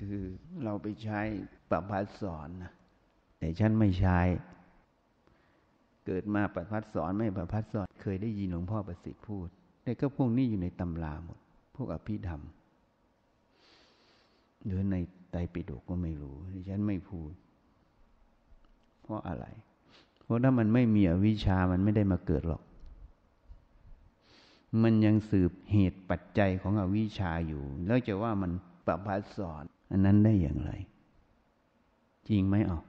คือเราไปใช้ประพัดสอนนะแต่ฉันไม่ใช้ เกิดมาประพัดสอนไม่ประพัดสอน เคยได้ยินหลวงพ่อประสิทธิ์พูด แต่ก็พวกนี้อยู่ในตำราหมด พวกอภิธรรมหรือในไตรปิฎกก็ไม่รู้ฉันไม่พูด เพราะอะไร เพราะถ้ามันไม่มีอวิชามันไม่ได้มาเกิดหรอก มันยังสืบเหตุปัจจัยของอวิชาอยู่ แล้วจะว่ามันประพัดสอน อันนั้นได้อย่างไร จริงไหมอะ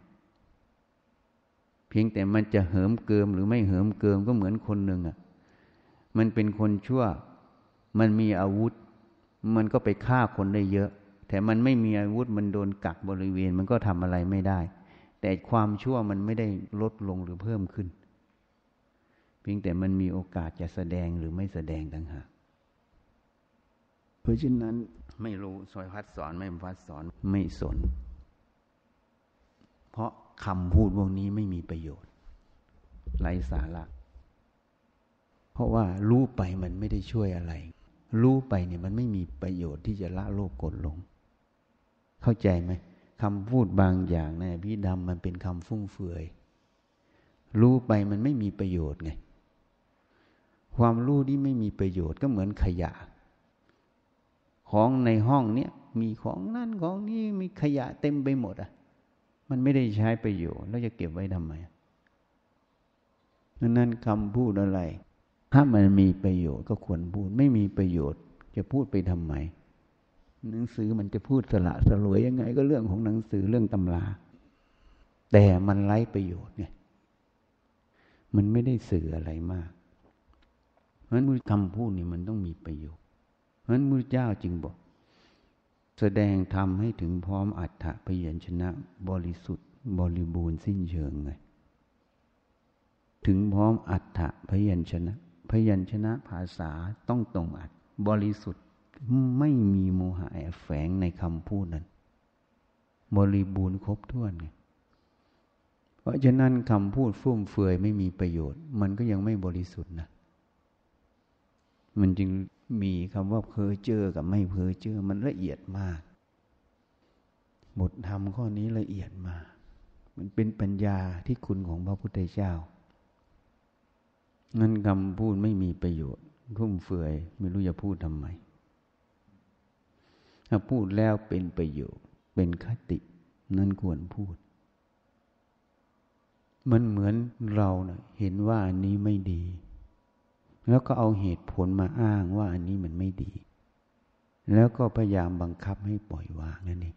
เพียงแต่มันจะเหิมเกิมหรือไม่เหิมเกิมก็เหมือนคนหนึ่งอะ มันเป็นคนชั่ว มันมีอาวุธ มันก็ไปฆ่าคนได้เยอะ แต่มันไม่มีอาวุธมันโดนกักบริเวณ มันก็ทำอะไรไม่ได้ แต่ความชั่วมันไม่ได้ลดลงหรือเพิ่มขึ้น เพียงแต่มันมีโอกาสจะแสดงหรือไม่แสดงต่างหาก เพราะฉะนั้นไม่รู้ซอยพัดสอนไม่พัดสอนไม่สน เพราะคำพูดพวกนี้ไม่มีประโยชน์ไร้สาระ เพราะว่ารู้ไปมันไม่ได้ช่วยอะไร รู้ไปเนี่ยมันไม่มีประโยชน์ที่จะละโลกกดลง เข้าใจไหมคำพูดบางอย่างในพี่ดำมันเป็นคำฟุ่มเฟือย รู้ไปมันไม่มีประโยชน์ไง ความรู้ที่ไม่มีประโยชน์ก็เหมือนขยะ ของในห้องเนี้ยมีของนั่นของนี้มีขยะเต็มไปหมดอะ มันไม่ได้ใช้ประโยชน์แล้วจะเก็บไว้ทำไมนั้นคำพูดอะไร ถ้ามันมีประโยชน์ก็ควรพูด ไม่มีประโยชน์ จะพูดไปทำไม หนังสือมันจะพูดสละสลวยยังไง ก็เรื่องของหนังสือเรื่องตำรา แต่มันไร้ประโยชน์ไง มันไม่ได้สื่ออะไรมาก เพราะฉะนั้นคำพูดนี่มันต้องมีประโยชน์ ราะนั้นมุเจ้าจึงบอก แสดงธรรมให้ถึงพร้อมอัฏฐะพยัญชนะบริสุทธิ์ บริบูรณ์สิ้นเชิงไงถึงพร้อมอัฏฐะพยัญชนะ พยัญชนะภาษาต้องตรงอัดบริสุทธิ์ไม่มีโมหะแอบแฝงในคำพูดนั้น บริบูรณ์ครบถ้วนไงเพราะฉะนั้นคำพูดฟุ่มเฟือยไม่มีประโยชน์ มันก็ยังไม่บริสุทธิ์นะ มันจึง มีคำว่าเพ้อเจอกับไม่เพ้อเจอมันละเอียดมากบทธรรมข้อนี้ละเอียดมาก มันเป็นปัญญาที่คุณของพระพุทธเจ้างั้นคำพูดไม่มีประโยชน์ฟุ่มเฟือยไม่รู้จะพูดทำไม ถ้าพูดแล้วเป็นประโยชน์ เป็นคติ นั่นควรพูด มันเหมือนเราเนะ่ยเห็นว่าอันนี้ไม่ดี แล้วก็เอาเหตุผลมาอ้างว่าอันนี้มันไม่ดี แล้วก็พยายามบังคับให้ปล่อยวางนั่นเอง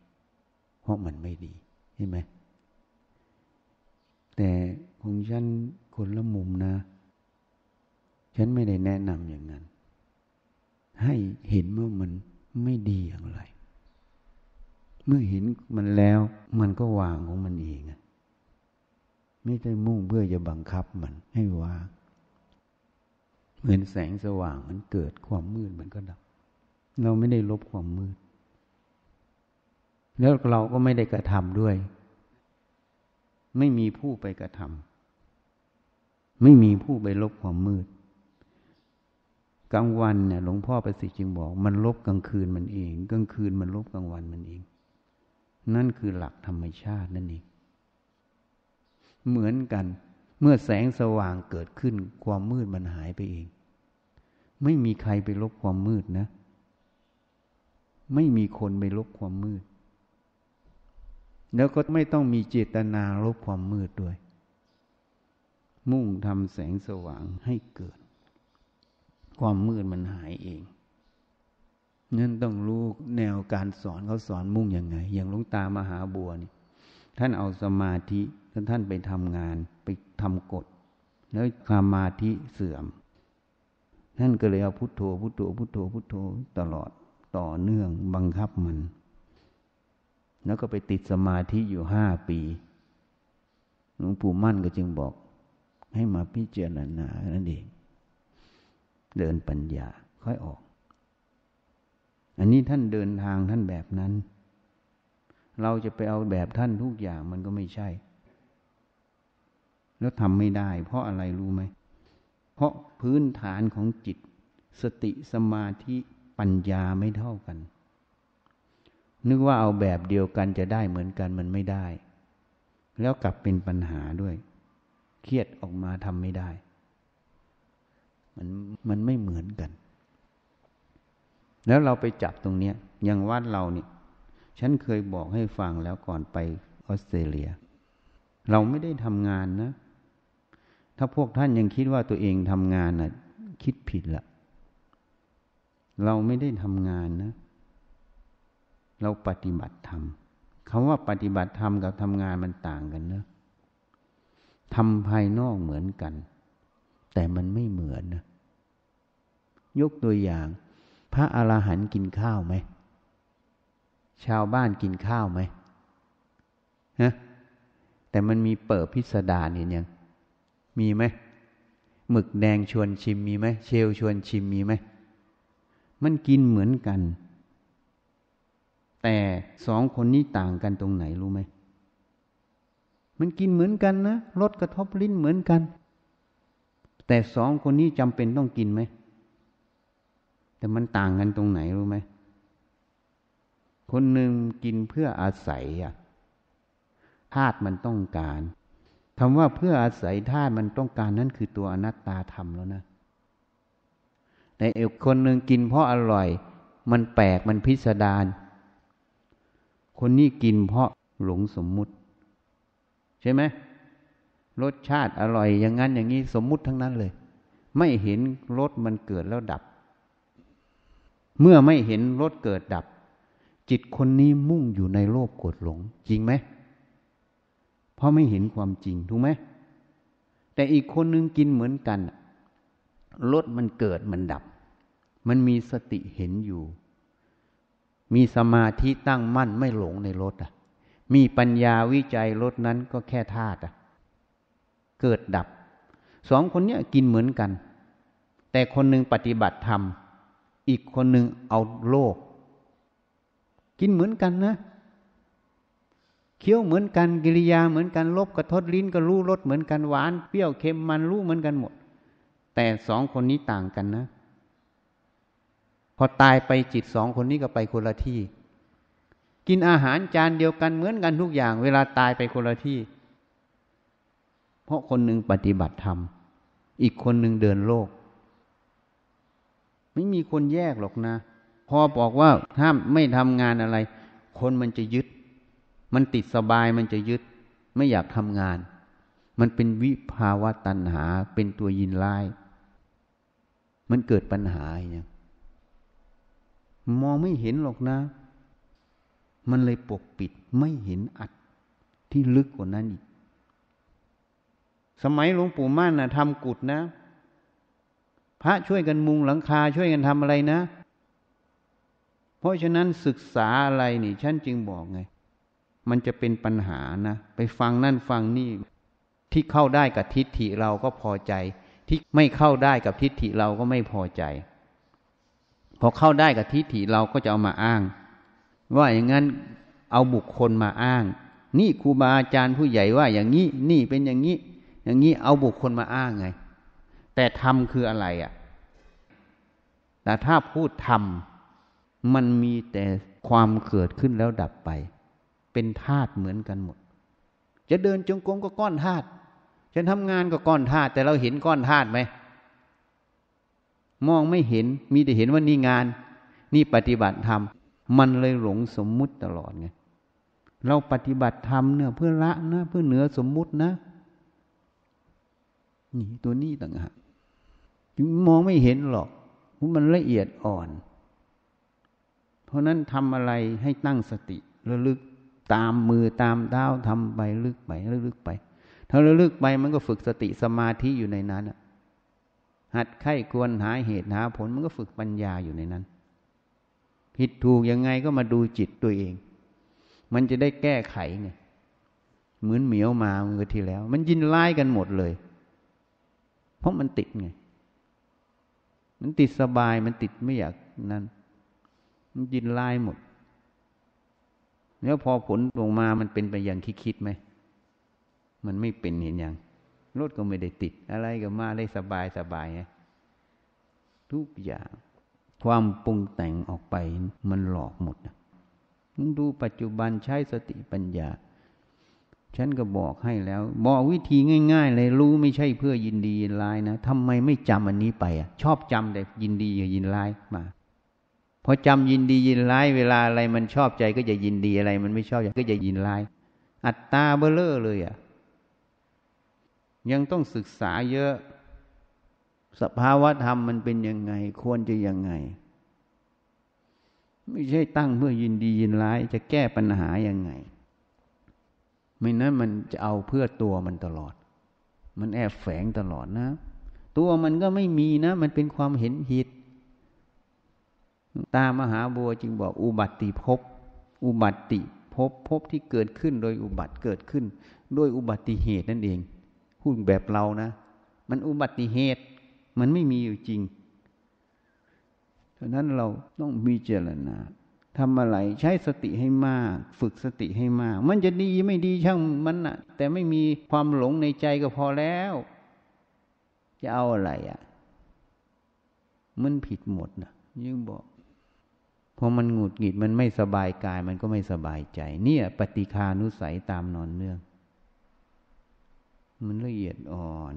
เพราะมันไม่ดีใช่ไหมแต่ของฉันคนละมุมนะ ฉันไม่ได้แนะนำอย่างนั้น ให้เห็นว่ามันไม่ดีอย่างไร เมื่อเห็นมันแล้ว มันก็วางของมันเองไม่ได้มุ่งเพื่อจะบังคับมันให้วาง เหมือนแสงสว่างมันเกิดความมืดมันก็ดับ เราไม่ได้ลบความมืด แล้วเราก็ไม่ได้กระทำด้วย ไม่มีผู้ไปกระทำไม่มีผู้ไปลบความมืดกลางวันเนี่ยหลวงพ่อประสิทธิ์จึงบอก มันลบกลางคืนมันเองกลางคืนมันลบกลางวันมันเอง นั่นคือหลักธรรมชาตินั่นเองเหมือนกัน เมื่อแสงสว่างเกิดขึ้น ความมืดมันหายไปเอง ไม่มีใครไปลบความมืดนะ ไม่มีคนไปลบความมืด แล้วก็ไม่ต้องมีเจตนาลบความมืดด้วย มุ่งทำแสงสว่างให้เกิด ความมืดมันหายเองนั่นต้องรู้แนวการสอนเขาสอนมุ่งยังไง อย่างลุงตามหาบัวนี่ ท่านเอาสมาธิท่านท่านไปทำงานไปทำกฎ แล้วสมาธิเสื่อม ท่านก็เลยเอาพุทโธพุทโธพุทโธพุทโธตลอดต่อเนื่องบังคับมัน แล้วก็ไปติดสมาธิอยู่ห้าปีหลวงปู่มั่นก็จึงบอก ให้มาพิจารณานั่นเอง เดินปัญญาค่อยออก อันนี้ท่านเดินทางท่านแบบนั้น เราจะไปเอาแบบท่านทุกอย่างมันก็ไม่ใช่ แล้วทำไม่ได้ เพราะอะไรรู้ไหม เพราะพื้นฐานของจิต สติสมาธิปัญญาไม่เท่ากัน นึกว่าเอาแบบเดียวกันจะได้เหมือนกันมันไม่ได้ แล้วกลับเป็นปัญหาด้วย เครียดออกมาทำไม่ได้ มันมันไม่เหมือนกัน แล้วเราไปจับตรงเนี้ยอย่างวัดเราเนี่ย ฉันเคยบอกให้ฟังแล้วก่อนไปออสเตรเลีย เราไม่ได้ทำงานนะ ถ้าพวกท่านยังคิดว่าตัวเองทำงานน่ะ คิดผิดละเราไม่ได้ทำงานนะ เราปฏิบัติธรรมคำว่าปฏิบัติธรรมกับทำงานมันต่างกันนะทำภายนอกเหมือนกัน แต่มันไม่เหมือนนะ ยกตัวอย่าง พระอรหันต์กินข้าวไหม ชาวบ้านกินข้าวไหมฮะแต่มันมีเปิดพิสดารเห็นยังมีไหมหมึกแดงชวนชิมมีไหมเชลชวนชิมมีไหมมันกินเหมือนกัน แต่สองคนนี้ต่างกันตรงไหนรู้ไหมมันกินเหมือนกันนะรสกระทบลิ้นเหมือนกัน แต่สองคนนี้จำเป็นต้องกินไหมแต่มันต่างกันตรงไหนรู้ไหม คนหนึ่งกินเพื่ออาศัยอะธาตุมันต้องการคำว่าเพื่ออาศัยธาตุมันต้องการนั่นคือตัวอนัตตาธรรมแล้วนะแต่อีกคนหนึ่งกินเพราะอร่อย มันแปลกมันพิสดารคนนี้กินเพราะหลงสมมุติ ใช่ไหมรสชาติอร่อย อย่างนั้นอย่างนี้สมมุติทั้งนั้นเลย ไม่เห็นรสมันเกิดแล้วดับ เมื่อไม่เห็นรสเกิดดับ จิตคนนี้มุ่งอยู่ในโลภโกรธหลง จริงไหม เพราะไม่เห็นความจริงถูกไหม แต่อีกคนนึงกินเหมือนกันรสมันเกิดมันดับ มันมีสติเห็นอยู่ มีสมาธิตั้งมั่นไม่หลงในรสอะ มีปัญญาวิจัยรสนั้นก็แค่ธาตุอะ เกิดดับ สองคนเนี้ยกินเหมือนกัน แต่คนหนึ่งปฏิบัติธรรม อีกคนหนึ่งเอาโลก กินเหมือนกันนะเคี้ยวเหมือนกันกิริยาเหมือนกันลบกระทดลิ้นก็รู้รสเหมือนกันหวานเปรี้ยวเค็มมันรู้เหมือนกันหมด แต่สองคนนี้ต่างกันนะ พอตายไปจิตสองคนนี้ก็ไปคนละที่ กินอาหารจานเดียวกันเหมือนกันทุกอย่าง เวลาตายไปคนละที่ เพราะคนหนึ่งปฏิบัติธรรมอีกคนหนึ่งเดินโลก ไม่มีคนแยกหรอกนะ พอบอกว่าถ้าไม่ทำงานอะไร คนมันจะยึด มันติดสบายมันจะยึด ไม่อยากทำงาน มันเป็นวิภาวะตัณหา เป็นตัวยินไล่มันเกิดปัญหาอย่างมองไม่เห็นหรอกนะ มันเลยปกปิดไม่เห็นอัดที่ลึกกว่านั้นอีก สมัยหลวงปู่ม่านนะทำกุดนะ พระช่วยกันมุงหลังคาช่วยกันทำอะไรนะ เพราะฉะนั้นศึกษาอะไรนี่ฉันจึงบอกไง มันจะเป็นปัญหานะ ไปฟังนั่นฟังนี่ ที่เข้าได้กับทิฏฐิเราก็พอใจ ที่ไม่เข้าได้กับทิฏฐิเราก็ไม่พอใจ พอเข้าได้กับทิฏฐิเราก็จะเอามาอ้าง ว่าอย่างนั้นเอาบุคคลมาอ้าง นี่ครูบาอาจารย์ผู้ใหญ่ว่าอย่างนี้ นี่เป็นอย่างนี้ อย่างนี้เอาบุคคลมาอ้างไง แต่ธรรมคืออะไรอะ่ะแต่ถ้าพูดธรรม มันมีแต่ความเกิดขึ้นแล้วดับไป เป็นธาตุเหมือนกันหมด จะเดินจงกรมก็ก้อนธาตุจะทำงานก็ก้อนธาตุแต่เราเห็นก้อนธาตุไหมมองไม่เห็นมีแต่เห็นว่านี่งาน นี่ปฏิบัติธรรมมันเลยหลงสมมุติตลอดไงเราปฏิบัติธรรมเนี่ยเพื่อละนะ เพื่อเหนือสมมุตินะ นี่ตัวนี้ต่างหากมองไม่เห็นหรอกมันละเอียดอ่อน เพราะนั้นทำอะไรให้ตั้งสติระลึกตามมือตามเท้าทำไปลึกไปลึกไป ถ้าราลึกไปมันก็ฝึกสติสมาธิอยู่ในนั้นหัดไข้ควรหาเหตุหาผลมันก็ฝึกปัญญาอยู่ในนั้น ผิดถูกยังไงก็มาดูจิตตัวเอง มันจะได้แก้ไขไงเหมือนเหมียวมาเมื่อที่แล้ว มันยินไล่กันหมดเลย เพราะมันติดไง มันติดสบายมันติดไม่อยากนั่น มันยินไล่หมด แล้วพอผลลงมามันเป็นไปอย่างคิดคิดไหม มันไม่เป็นเห็นอย่างรถก็ไม่ได้ติด อะไรก็มาได้สบายสบายไงทุกอย่าง ความปรุงแต่งออกไปมันหลอกหมดดูปัจจุบันใช้สติปัญญา ฉันก็บอกให้แล้ว บอกวิธีง่าย ๆ เลยรู้ไม่ใช่เพื่อยินดียินร้ายนะทำไมไม่จำอันนี้ไปอะ ชอบจำแต่ยินดีกับยินร้ายมา พอจำยินดียินร้ายเวลาอะไรมันชอบใจก็จะยินดีอะไร มันไม่ชอบใจก็จะยินร้าย อัตตาเบลเลอร์เลยอะยังต้องศึกษาเยอะ สภาวะธรรมมันเป็นยังไง ควรจะยังไง ไม่ใช่ตั้งเพื่อยินดียินร้าย จะแก้ปัญหายังไง ไม่นั้นมันจะเอาเพื่อตัวมันตลอด มันแอบแฝงตลอดนะ ตัวมันก็ไม่มีนะ มันเป็นความเห็นผิด ตามหาบัวจึงบอกอุบัติภพอุบัติภพภพที่เกิดขึ้นโดยอุบัติเกิดขึ้น ด้วยอุบัติเหตุนั่นเองพูดแบบเรานะ มันอุบัติเหตุ มันไม่มีอยู่จริงฉะนั้นเราต้องมีเจรณาทำอะไรใช้สติให้มาก ฝึกสติให้มาก มันจะดีไม่ดีช่างมันนะแต่ไม่มีความหลงในใจก็พอแล้ว จะเอาอะไรอะ่ะ มันผิดหมดนะยิ่งบอก พอมันหงุดหงิดมันไม่สบายกาย มันก็ไม่สบายใจ เนี่ย ปฏิคานุสัยตามนอนเนื่อง มันละเอียดอ่อน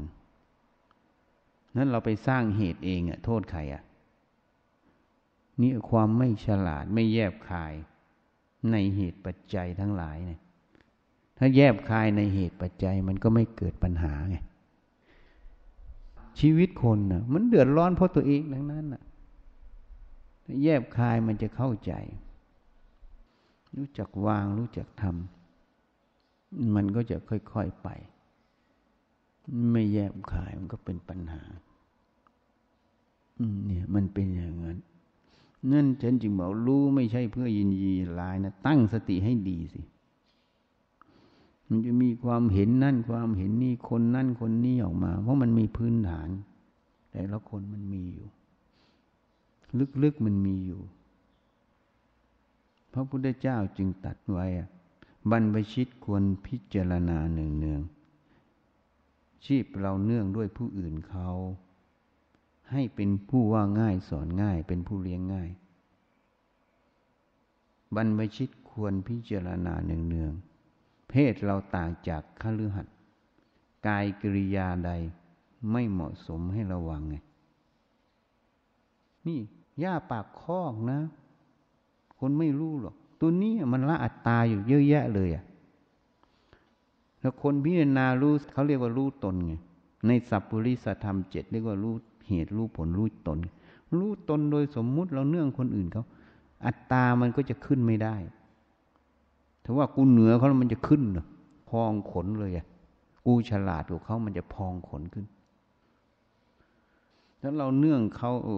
นั้นเราไปสร้างเหตุเองอะโทษใครอะนี่ความไม่ฉลาดไม่แยบคาย ในเหตุปัจจัยทั้งหลายเนี่ย ถ้าแยบคายในเหตุปัจจัยมันก็ไม่เกิดปัญหาไงชีวิตคนน่ะมันเดือดร้อนเพราะตัวเองทั้งนั้นน่ะ แยบคายมันจะเข้าใจ รู้จักวางรู้จักทำมันก็จะค่อยๆไป ไม่แยบคายมันก็เป็นปัญหาเนี่ยมันเป็นอย่างนั้นนั่นฉันจึงบอกรู้ไม่ใช่เพื่อยินยีลายนะตั้งสติให้ดีสิ มันจะมีความเห็นนั่นความเห็นนี่คนนั่นคนนี้ออกมา เพราะมันมีพื้นฐาน แต่ละคนมันมีอยู่ ลึกๆมันมีอยู่ พระพุทธเจ้าจึงตัดไว้บรรพชิตควรพิจารณาเนืองๆชีพเราเนื่องด้วยผู้อื่นเขา ให้เป็นผู้ว่าง่ายสอนง่ายเป็นผู้เลี้ยงง่าย บรรพชิตควรพิจารณาเนืองๆเพศเราต่างจากขลือหัดกายกิริยาใดไม่เหมาะสมให้ระวังไงนี่ หญ้าปากคอกนะ คนไม่รู้หรอก ตัวนี้มันละอัตตาอยู่เยอะแยะเลยอะแล้วคนพิจารณารู้เขาเรียกว่ารู้ตนไง ในสัพพุริสธรรมเจ็ดเรียกว่ารู้เหตุรู้ผลรู้ตน รู้ตนโดยสมมุติเราเนื่องคนอื่นเขา อัตตามันก็จะขึ้นไม่ได้ถ้าว่ากูเหนือเขาแล้วมันจะขึ้นเนอะพองขนเลยอะกูฉลาดกว่าเขามันจะพองขนขึ้นถ้าเราเนื่องเขาโอ้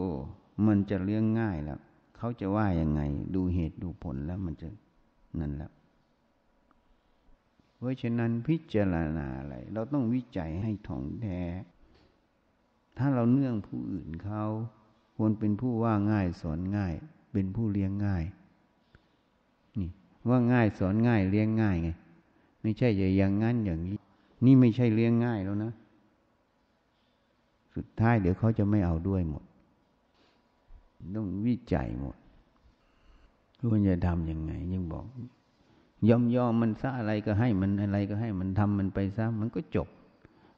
มันจะเลี้ยงง่ายแล้วเขาจะว่ายังไง ดูเหตุดูผลแล้วมันจะนั่นแล้วเพราะฉะนั้นพิจารณาอะไร เราต้องวิจัยให้ถ่องแท้ ถ้าเราเนื่องผู้อื่นเขาควรเป็นผู้ว่าง่ายสอนง่าย เป็นผู้เลี้ยงง่าย นี่ ว่าง่ายสอนง่ายเลี้ยงง่ายไง ไม่ใช่อย่างงั้นอย่างนี้ นี่ไม่ใช่เลี้ยงง่ายแล้วนะ สุดท้ายเดี๋ยวเขาจะไม่เอาด้วยหมด ต้องวิจัยหมดควรจะทำยังไง ยังบอก ยอมยอมมันซะอะไรก็ให้มันอะไรก็ให้มันทำมันไปซะมันก็จบ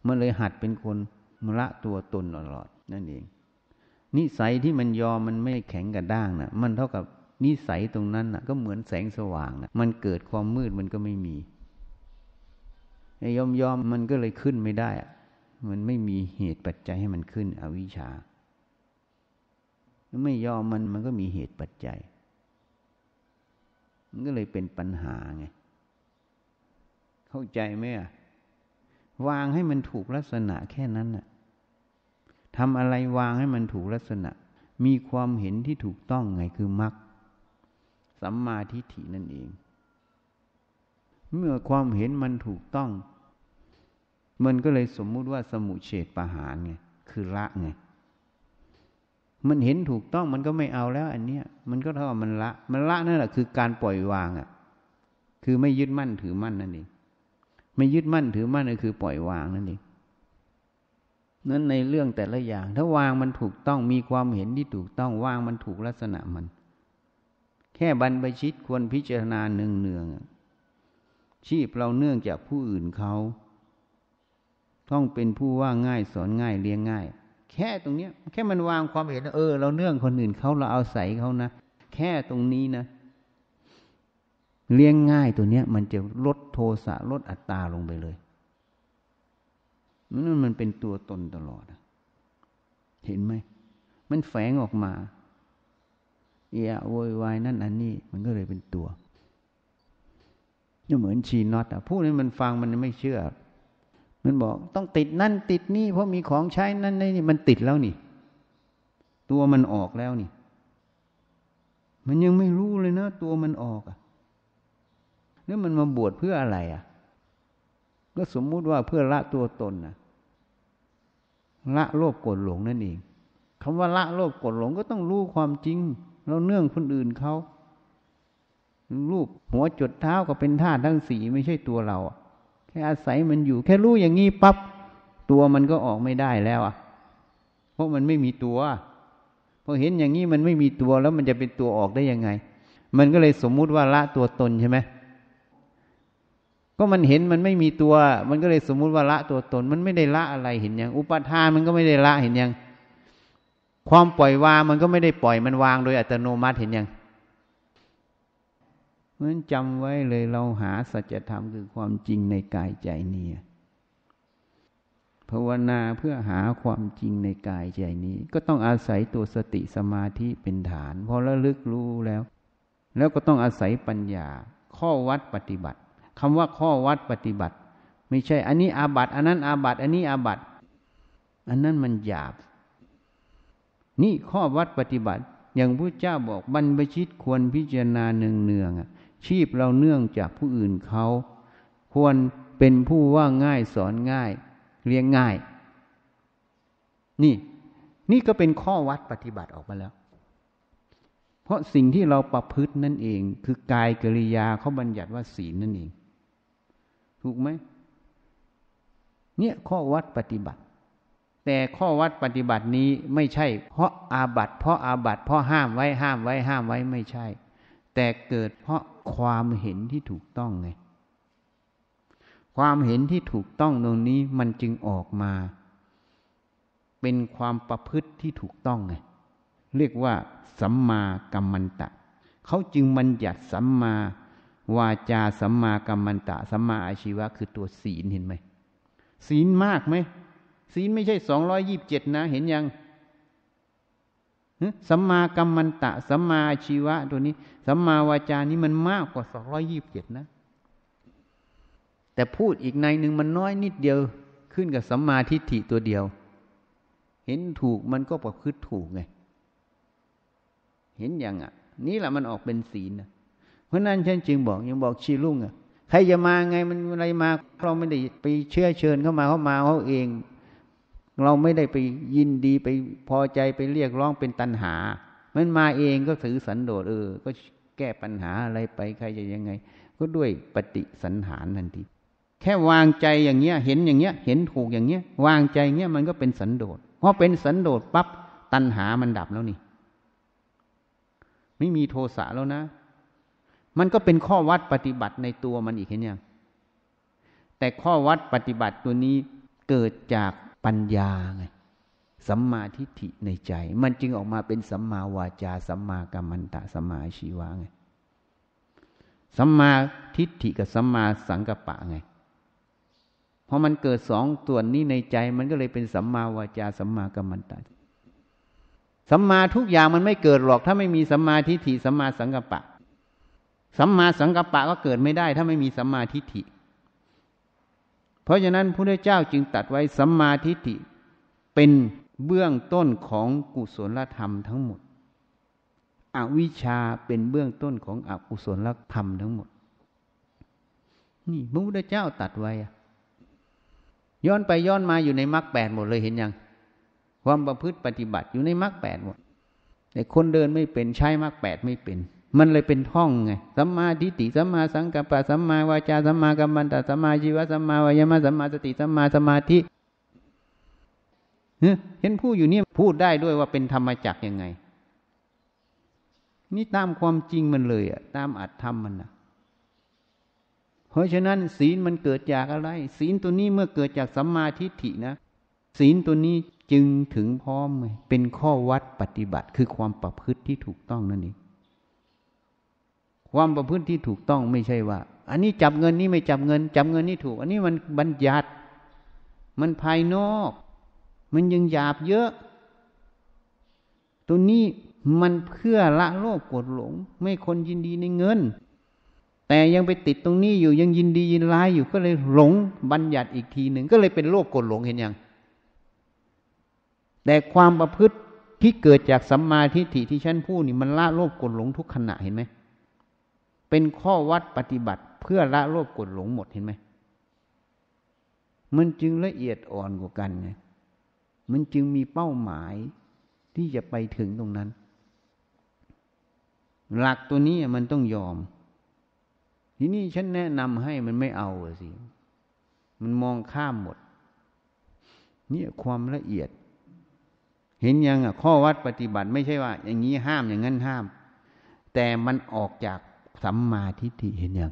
มันเลยหัดเป็นคนมละตัวตนตลอด นั่นเอง นิสัยที่มันยอมมันไม่แข็งกระด้างนะ่ะ มันเท่ากับนิสัยตรงนั้นนะ่ะ ก็เหมือนแสงสว่างนะ่ะ มันเกิดความมืดมันก็ไม่มีไอ้ยอมยอมมันก็เลยขึ้นไม่ได้อะมันไม่มีเหตุปัจจัยให้มันขึ้น อวิชชา ไม่ยอมมันมันก็มีเหตุปัจจัย มันก็เลยเป็นปัญหาไง เข้าใจไหมอะ วางให้มันถูกลักษณะแค่นั้นน่ะทำอะไรวางให้มันถูกลักษณะ มีความเห็นที่ถูกต้องไงคือมรรคสัมมาทิฏฐินั่นเอง เมื่อความเห็นมันถูกต้อง มันก็เลยสมมุติว่าสมุเฉดประหารไงคือละไง มันเห็นถูกต้องมันก็ไม่เอาแล้ว อันเนี้ยมันก็เท่ากับมันละ มันละนั่นแหละคือการปล่อยวางอะ คือไม่ยึดมั่นถือมั่นนั่นเองไม่ยึดมั่นถือมั่นก็คือปล่อยวางนั่นเองนั้นในเรื่องแต่ละอย่าง ถ้าวางมันถูกต้องมีความเห็นที่ถูกต้องวางมันถูกลักษณะมัน แค่บรรพชิตควรพิจารณาเนืองเนืองชีพเราเนื่องจากผู้อื่นเขา ต้องเป็นผู้ว่าง่ายสอนง่ายเลี้ยงง่าย แค่ตรงเนี้ย แค่มันวางความเห็นเออ เราเนื่องคนอื่นเขาเราเอาใส่เขานะแค่ตรงนี้นะเลี้ยงง่ายตัวเนี้ย มันจะลดโทสะลดอัตตาลงไปเลยนั่นมันเป็นตัวตนตลอดเห็นไหมมันแฝงออกมาเอะโวยวายนั่นอันนี้ มันก็เลยเป็นตัวนี่เหมือนชีน็อตอะพูดให้มันฟังมันไม่เชื่อ มันบอกต้องติดนั่นติดนี่เพราะมีของใช้นั่นนี่มันติดแล้วนี่ ตัวมันออกแล้วนี่ มันยังไม่รู้เลยนะ ตัวมันออกอะแล้วมันมาบวชเพื่ออะไรอะ ก็สมมุติว่าเพื่อละตัวตนนะละโลภโกรธหลงนั่นเองคำว่าละโลภโกรธหลงก็ต้องรู้ความจริง เราเนื่องคนอื่นเขารูปหัวจดเท้าก็เป็นธาตุทั้งสีไม่ใช่ตัวเรา แค่อาศัยมันอยู่ แค่รู้อย่างนี้ปับ๊บตัวมันก็ออกไม่ได้แล้วอะ เพราะมันไม่มีตัวพอเห็นอย่างนี้มันไม่มีตัวแล้วมันจะเป็นตัวออกได้ยังไง มันก็เลยสมมุติว่าละตัวตนใช่ไหมก็มันเห็นมันไม่มีตัว มันก็เลยสมมุติว่าละตัวตน มันไม่ได้ละอะไรเห็นยัง อุปทานมันก็ไม่ได้ละเห็นยัง ความปล่อยวางมันก็ไม่ได้ปล่อยมันวางโดยอัตโนมัติเห็นยัง เพราะนั้นจำไว้เลยเราหาสัจธรรมคือความจริงในกายใจนี้ภาวนาเพื่อหาความจริงในกายใจนี้ ก็ต้องอาศัยตัวสติสมาธิเป็นฐานพอระลึกรู้แล้ว แล้วก็ต้องอาศัยปัญญา ข้อวัดปฏิบัติคำว่าข้อวัดปฏิบัติ ไม่ใช่ อันนี้อาบัตอันนั้นอาบัตอันนี้อาบัตอันนั้นมันหยาบ นี่ข้อวัดปฏิบัติ อย่างพระเจ้าบอกบรรพชิตควรพิจารณาเนืองเนือง ชีพเราเนื่องจากผู้อื่นเขา ควรเป็นผู้ว่าง่ายสอนง่าย เลี้ยงง่าย นี่ นี่ก็เป็นข้อวัดปฏิบัติออกมาแล้ว เพราะสิ่งที่เราประพฤตินั่นเอง คือกายกริยาเขาบัญญัติว่าศีลนั่นเอง ถูกไหมเนี่ยข้อวัดปฏิบัติ แต่ข้อวัดปฏิบัตินี้ไม่ใช่ เพราะอาบัตเพราะอาบัตเพราะห้ามไว้ห้ามไว้ห้ามไว้ไม่ใช่ แต่เกิดเพราะ ความเห็นที่ถูกต้องไง ความเห็นที่ถูกต้องตรงนี้มันจึงออกมา เป็นความประพฤติที่ถูกต้องไง เรียกว่า สัมมากัมมันตะ เขาจึงบัญญัติสัมมาวาจาสัมมากัมมันตะ สัมมาอาชีวะ คือตัวศีลเห็นไหม ศีลมากไหมศีลไม่ใช่สองร้อยยีิบเจ็ดนะ เห็นยัง สัมมากัมมันตะ สัมมาชีวะตัวนี้ สัมมาวาจานี้มันมากกว่าสองร้อยยีิบเจ็ดนะ แต่พูดอีกในหนึ่งมันน้อยนิดเดียวขึ้นกับสัมมาทิฏฐิตัวเดียว เห็นถูกมันก็ประพฤติถูกไง เห็นอย่างอะ นี่แหละมันออกเป็นศีลนะเพราะนั้นฉันจึงบอกยังบอกชีลุ่งอะใครจะมาไงมันอะไรมา เราไม่ได้ไปเชื่อเชิญเข้ามาเขามาเขาเอง เราไม่ได้ไปยินดีไปพอใจไปเรียกร้องเป็นตันหา มันมาเองก็ถือสันโดษเออ ก็แก้ปัญหาอะไรไปใครจะยังไง ก็ด้วยปฏิสันหารทันทีแค่วางใจอย่างเงี้ย เห็นอย่างเงี้ย เห็นถูกอย่างเงี้ย วางใจเงี้ยมันก็เป็นสันโดษพอเป็นสันโดษปั๊บตันหามันดับแล้วนี่ ไม่มีโทสะแล้วนะ มันก็เป็นข้อวัดปฏิบัติในตัวมันอีกเห็นยังแต่ข้อวัดปฏิบัติตัวนี้เกิดจาก ปัญญาไงสัมมาทิฏฐิในใจ มันจึงออกมาเป็นสัมมาวาจา สัมมากัมมันตะ สัมมาชีวะไงสัมมาทิฏฐิกับสัมมาสังกัปปะไงพอมันเกิดสองตัวนี้ในใจ มันก็เลยเป็นสัมมาวาจา สัมมากัมมันตะสัมมาทุกอย่างมันไม่เกิดหรอก ถ้าไม่มีสัมมาทิฏฐิสัมมาสังกัปปะสัมมาสังกัปปะก็เกิดไม่ได้ ถ้าไม่มีสัมมาทิฏฐิ เพราะฉะนั้นพระเจ้าจึงตัดไว้สัมมาทิฏฐิเป็นเบื้องต้นของกุศลธรรมทั้งหมด อวิชชาเป็นเบื้องต้นของอกุศลธรรมทั้งหมด นี่พระพุทธเจ้าตัดไว้ย้อนไปย้อนมาอยู่ในมรรคแปดหมดเลยเห็นยัง ความประพฤติปฏิบัติอยู่ในมรรคแปดหมด แต่คนเดินไม่เป็นใช้มรรคแปดไม่เป็น มันเลยเป็นท่องไงสัมมาทิฏฐิสัมมาสังกัปปะสัมมาวาจาสัมมากัมมันตะสัมมาชีวะสัมมาวายามะสัมมาสติสัมมาสมาธิเห็นผู้อยู่เนี่ยพูดได้ด้วยว่าเป็นธรรมจักยังไง นี่ตามความจริงมันเลยอะตามอัตธรรมมันนะเพราะฉะนั้น ศีลมันเกิดจากอะไร ศีลตัวนี้เมื่อเกิดจากสัมมาทิฏฐินะศีลตัวนี้จึงถึงพร้อมเป็นข้อวัดปฏิบัติคือความประพฤติที่ถูกต้องนั่นเอง ความประพฤติที่ถูกต้องไม่ใช่ว่า อันนี้จับเงินนี่ไม่จับเงิน จับเงินนี่ถูก อันนี้มันบัญญัติ มันภายนอก มันยังหยาบเยอะ ตัวนี้มันเพื่อละโลภโกรธหลง ไม่คนยินดีในเงิน แต่ยังไปติดตรงนี้อยู่ยังยินดียินร้ายอยู่ก็เลยหลงบัญญัติอีกทีหนึ่งก็เลยเป็นโลภโกรธหลงเห็นยังแต่ความประพฤติที่เกิดจากสัมมาทิฏฐิที่ฉันพูดนี่มันละโลภโกรธหลงทุกขณะเห็นไหม เป็นข้อวัดปฏิบัติเพื่อละโลภกรธหลงหมดเห็นไหม มันจึงละเอียดอ่อนกว่ากันไงมันจึงมีเป้าหมายที่จะไปถึงตรงนั้น หลักตัวนี้มันต้องยอม ทีนี้ฉันแนะนำให้มันไม่เอาสิ มันมองข้ามหมด เนี่ยความละเอียด เห็นยังอะ ข้อวัดปฏิบัติไม่ใช่ว่า อย่างนี้ห้ามอย่างนั้นห้าม แต่มันออกจาก สัมมาทิฏฐิเห็นอยัง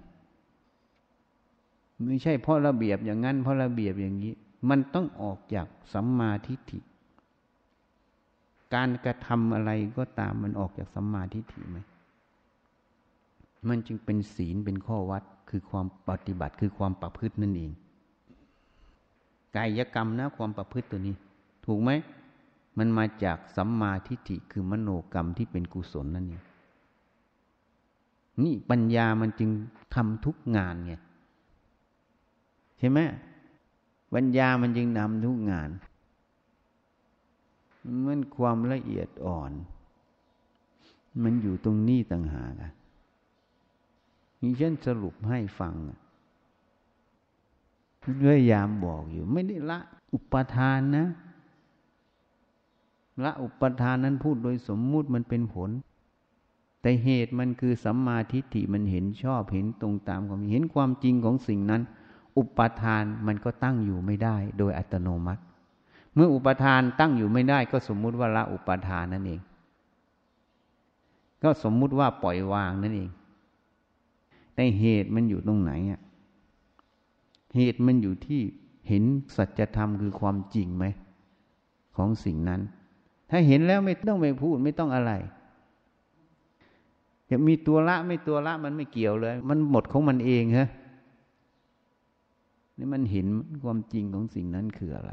ไม่ใช่เพราะระเบียบอย่างนั้น เพราะระเบียบอย่างนี้ มันต้องออกจากสัมมาทิฏฐิ การกระทำอะไรก็ตามมันออกจากสัมมาทิฏฐิไหมมันจึงเป็นศีลเป็นข้อวัดคือความปฏิบัติคือความประพฤตินั่นเองกายกรรมนะความประพฤติตัวนี้ ถูกไหมมันมาจากสัมมาทิฏฐิคือมโนกรรมที่เป็นกุศลนั่นเอง นี่ปัญญามันจึงทำทุกงานไงใช่ไหมปัญญามันจึงนำทุกงานมันความละเอียดอ่อน มันอยู่ตรงนี้ต่างหากนี่ฉันสรุปให้ฟังพยายามบอกอยู่ ไม่ได้ละ อุปทานนะ ละอุปทานนั้นพูดโดยสมมุติมันเป็นผล แต่เหตุมันคือสัมมาทิฏฐิมันเห็นชอบเห็นตรงตามความเห็นความจริงของสิ่งนั้น อุปทานมันก็ตั้งอยู่ไม่ได้ โดยอัตโนมัติ เมื่ออุปทานตั้งอยู่ไม่ได้ก็สมมุติว่าละอุปทานนั่นเอง ก็สมมุติว่าปล่อยวางนั่นเอง แต่เหตุมันอยู่ตรงไหนอะเหตุมันอยู่ที่เห็นสัจธรรมคือความจริงไหม ของสิ่งนั้น ถ้าเห็นแล้วไม่ต้องไปพูดไม่ต้องอะไร ยังมีตัวละไม่ตัวละมันไม่เกี่ยวเลย มันหมดของมันเองฮะนี่มันเห็นความจริงของสิ่งนั้นคืออะไร